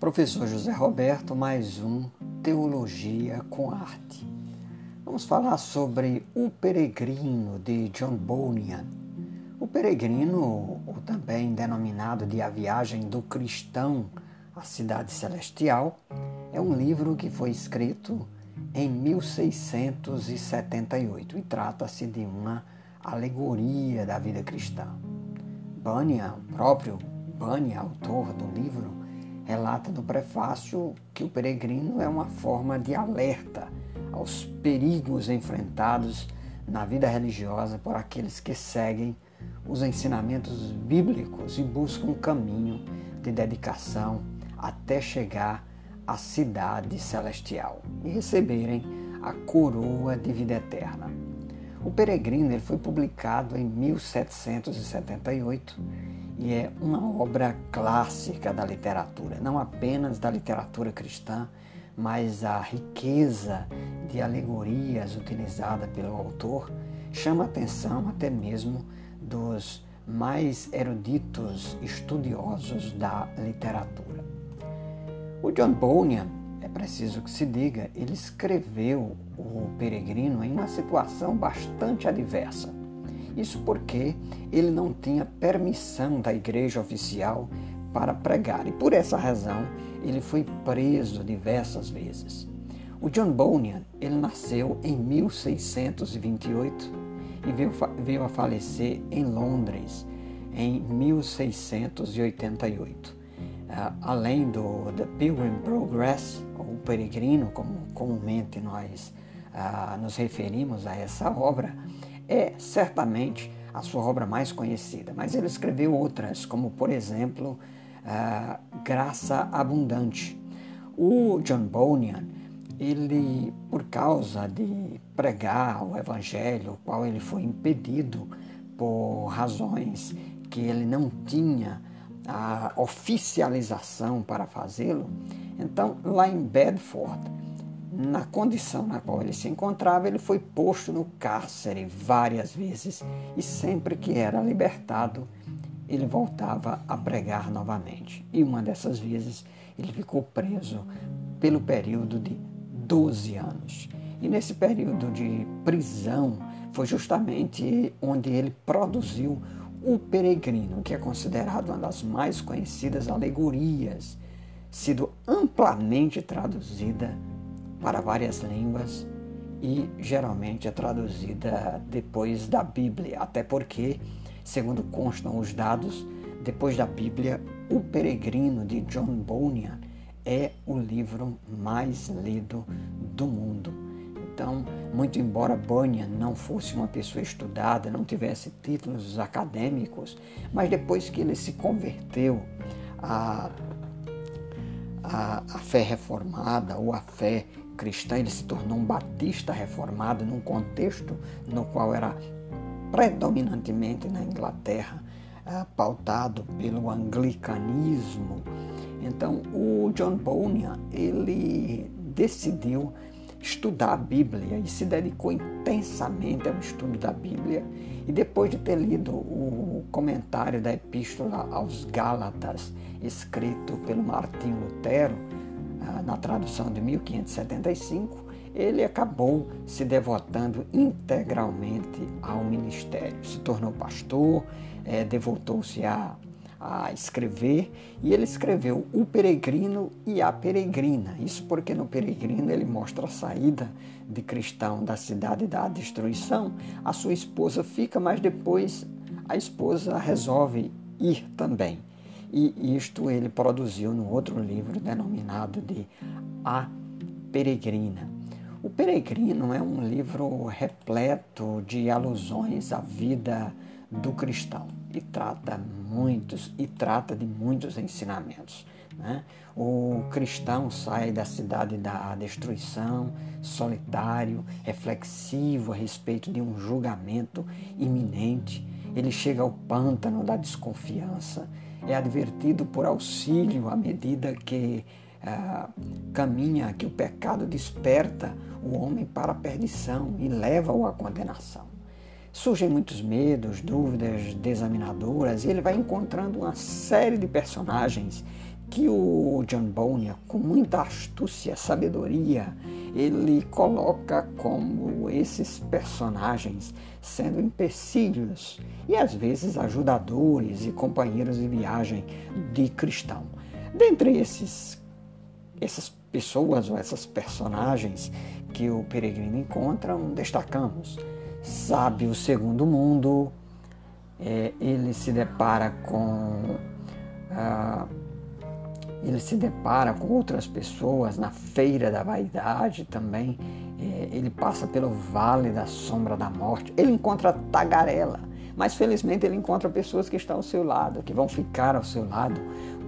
Professor José Roberto, mais um Teologia com Arte. Vamos falar sobre O Peregrino de John Bunyan. O Peregrino, ou também denominado de A Viagem do Cristão à Cidade Celestial, é um livro que foi escrito em 1678 e trata-se de uma alegoria da vida cristã. Bunyan, o próprio Bunyan, autor do livro, relata no prefácio que o peregrino é uma forma de alerta aos perigos enfrentados na vida religiosa por aqueles que seguem os ensinamentos bíblicos e buscam um caminho de dedicação até chegar à cidade celestial e receberem a coroa de vida eterna. O Peregrino ele foi publicado em 1778 e é uma obra clássica da literatura, não apenas da literatura cristã, mas a riqueza de alegorias utilizada pelo autor chama a atenção até mesmo dos mais eruditos estudiosos da literatura. O John Bunyan, é preciso que se diga, ele escreveu o Peregrino em uma situação bastante adversa isso porque ele não tinha permissão da igreja oficial para pregar e por essa razão ele foi preso diversas vezes. O John Bunyan, ele nasceu em 1628 e veio, veio a falecer em Londres em 1688. Uh, ah, além do The Pilgrim Progress, ou Peregrino, como comumente nós uh, nos referimos a essa obra, é certamente a sua obra mais conhecida, mas ele escreveu outras, como por exemplo Graça Abundante. O John Bunyan, ele, por causa de pregar o Evangelho, o qual ele foi impedido por razões que ele não tinha a oficialização para fazê-lo, então lá em Bedford, na condição na qual ele se encontrava, ele foi posto no cárcere várias vezes e sempre que era libertado, ele voltava a pregar novamente. E uma dessas vezes ele ficou preso pelo período de 12 anos. E nesse período de prisão foi justamente onde ele produziu O Peregrino, que é considerado uma das mais conhecidas alegorias, sido amplamente traduzida para várias línguas e geralmente é traduzida depois da Bíblia, até porque, segundo constam os dados, depois da Bíblia, O Peregrino de John Bunyan é o livro mais lido do mundo. Então, muito embora Bunyan não fosse uma pessoa estudada, não tivesse títulos acadêmicos, mas depois que ele se converteu à, à, à fé reformada ou à fé cristã, ele se tornou um batista reformado num contexto no qual era predominantemente na Inglaterra uh, pautado pelo anglicanismo. Então, o John Bunyan, ele decidiu estudar a Bíblia e se dedicou intensamente ao estudo da Bíblia. E depois de ter lido o comentário da Epístola aos Gálatas, escrito pelo Martinho Lutero, na tradução de 1575, ele acabou se devotando integralmente ao ministério. Se tornou pastor, é, devotou-se a, a escrever e ele escreveu O Peregrino e a Peregrina. Isso porque no Peregrino ele mostra a saída de cristão da cidade da destruição. A sua esposa fica, mas depois a esposa resolve ir também e isto ele produziu no outro livro denominado de A Peregrina. O Peregrino é um livro repleto de alusões à vida do cristão e trata muitos e trata de muitos ensinamentos. Né? O cristão sai da cidade da destruição, solitário, reflexivo a respeito de um julgamento iminente. Ele chega ao pântano da desconfiança é advertido por auxílio à medida que ah, caminha, que o pecado desperta o homem para a perdição e leva-o à condenação. Surgem muitos medos, dúvidas desaminadoras, e ele vai encontrando uma série de personagens que o John Bonner, com muita astúcia, sabedoria, ele coloca como esses personagens sendo empecilhos e às vezes ajudadores e companheiros de viagem de cristão. Dentre esses, essas pessoas ou essas personagens que o peregrino encontra, destacamos Sábio Segundo Mundo, é, ele se depara com. Ah, ele se depara com outras pessoas na feira da vaidade também. É, ele passa pelo vale da sombra da morte. Ele encontra tagarela, mas felizmente ele encontra pessoas que estão ao seu lado, que vão ficar ao seu lado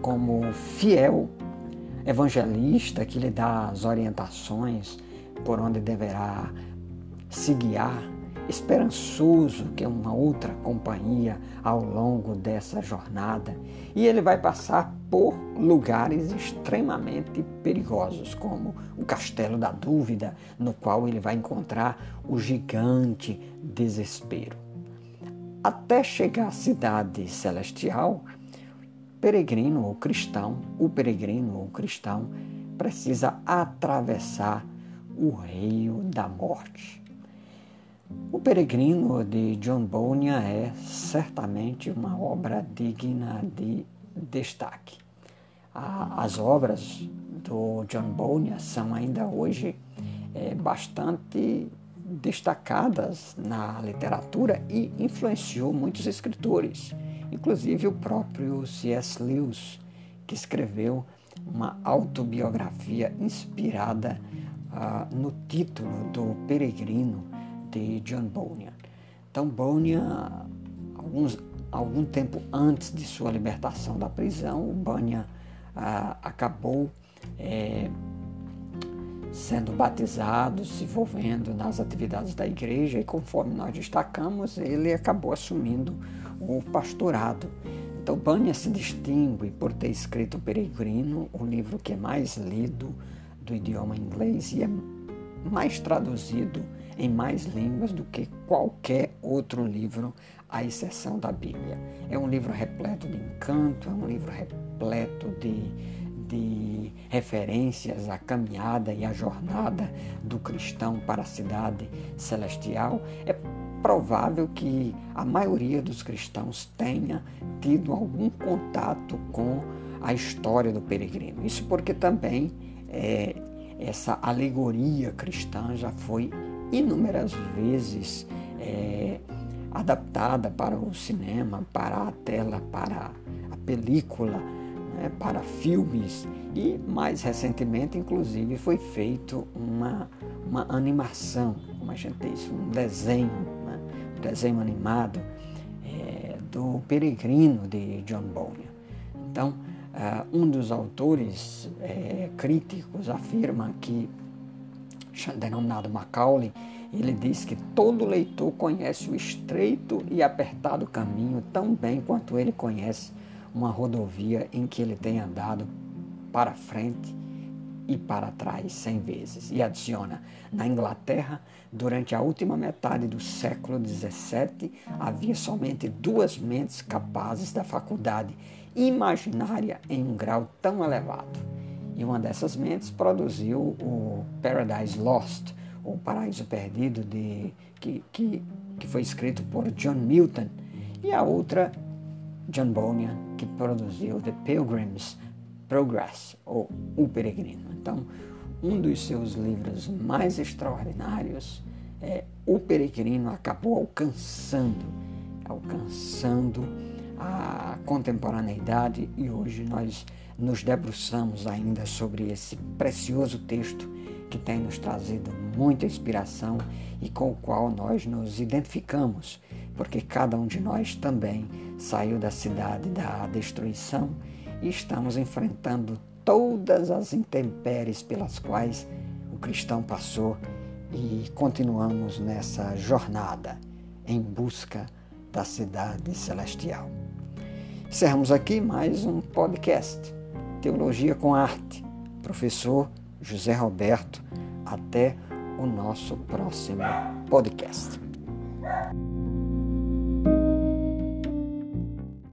como fiel evangelista que lhe dá as orientações por onde deverá se guiar esperançoso que uma outra companhia ao longo dessa jornada e ele vai passar por lugares extremamente perigosos, como o Castelo da Dúvida, no qual ele vai encontrar o gigante desespero. Até chegar à cidade celestial, peregrino ou cristão, o peregrino ou cristão precisa atravessar o rio da morte o Peregrino de John Bunyan é certamente uma obra digna de destaque. As obras do John Bunyan são ainda hoje é, bastante destacadas na literatura e influenciou muitos escritores, inclusive o próprio C.S. Lewis, que escreveu uma autobiografia inspirada uh, no título do Peregrino de John Bunyan. Então, Bunyan, alguns, algum tempo antes de sua libertação da prisão, o Bunyan ah, acabou é, sendo batizado, se envolvendo nas atividades da igreja e, conforme nós destacamos, ele acabou assumindo o pastorado. Então, Bunyan se distingue por ter escrito Peregrino, o livro que é mais lido do idioma inglês e é mais traduzido em mais línguas do que qualquer outro livro, à exceção da Bíblia. É um livro repleto de encanto, é um livro repleto de, de referências à caminhada e à jornada do cristão para a cidade celestial. É provável que a maioria dos cristãos tenha tido algum contato com a história do peregrino. Isso porque também é, essa alegoria cristã já foi inúmeras vezes é, adaptada para o cinema, para a tela, para a película, né, para filmes e mais recentemente, inclusive, foi feito uma, uma animação, como a gente diz, um desenho, né, um desenho animado é, do Peregrino de John Bunyan. Então, uh, um dos autores é, críticos afirma que denominado Macaulay, ele diz que todo leitor conhece o estreito e apertado caminho tão bem quanto ele conhece uma rodovia em que ele tem andado para frente e para trás cem vezes. E adiciona: na Inglaterra, durante a última metade do século XVII, havia somente duas mentes capazes da faculdade imaginária em um grau tão elevado e uma dessas mentes produziu o Paradise Lost, o Paraíso Perdido, de, que, que, que foi escrito por John Milton, e a outra, John Bunyan, que produziu The Pilgrim's Progress, ou O Peregrino. Então, um dos seus livros mais extraordinários, é, O Peregrino, acabou alcançando, alcançando a contemporaneidade e hoje nós nos debruçamos ainda sobre esse precioso texto que tem nos trazido muita inspiração e com o qual nós nos identificamos, porque cada um de nós também saiu da cidade da destruição e estamos enfrentando todas as intempéries pelas quais o cristão passou e continuamos nessa jornada em busca da cidade celestial. Encerramos aqui mais um podcast. Teologia com Arte, professor José Roberto. Até o nosso próximo podcast.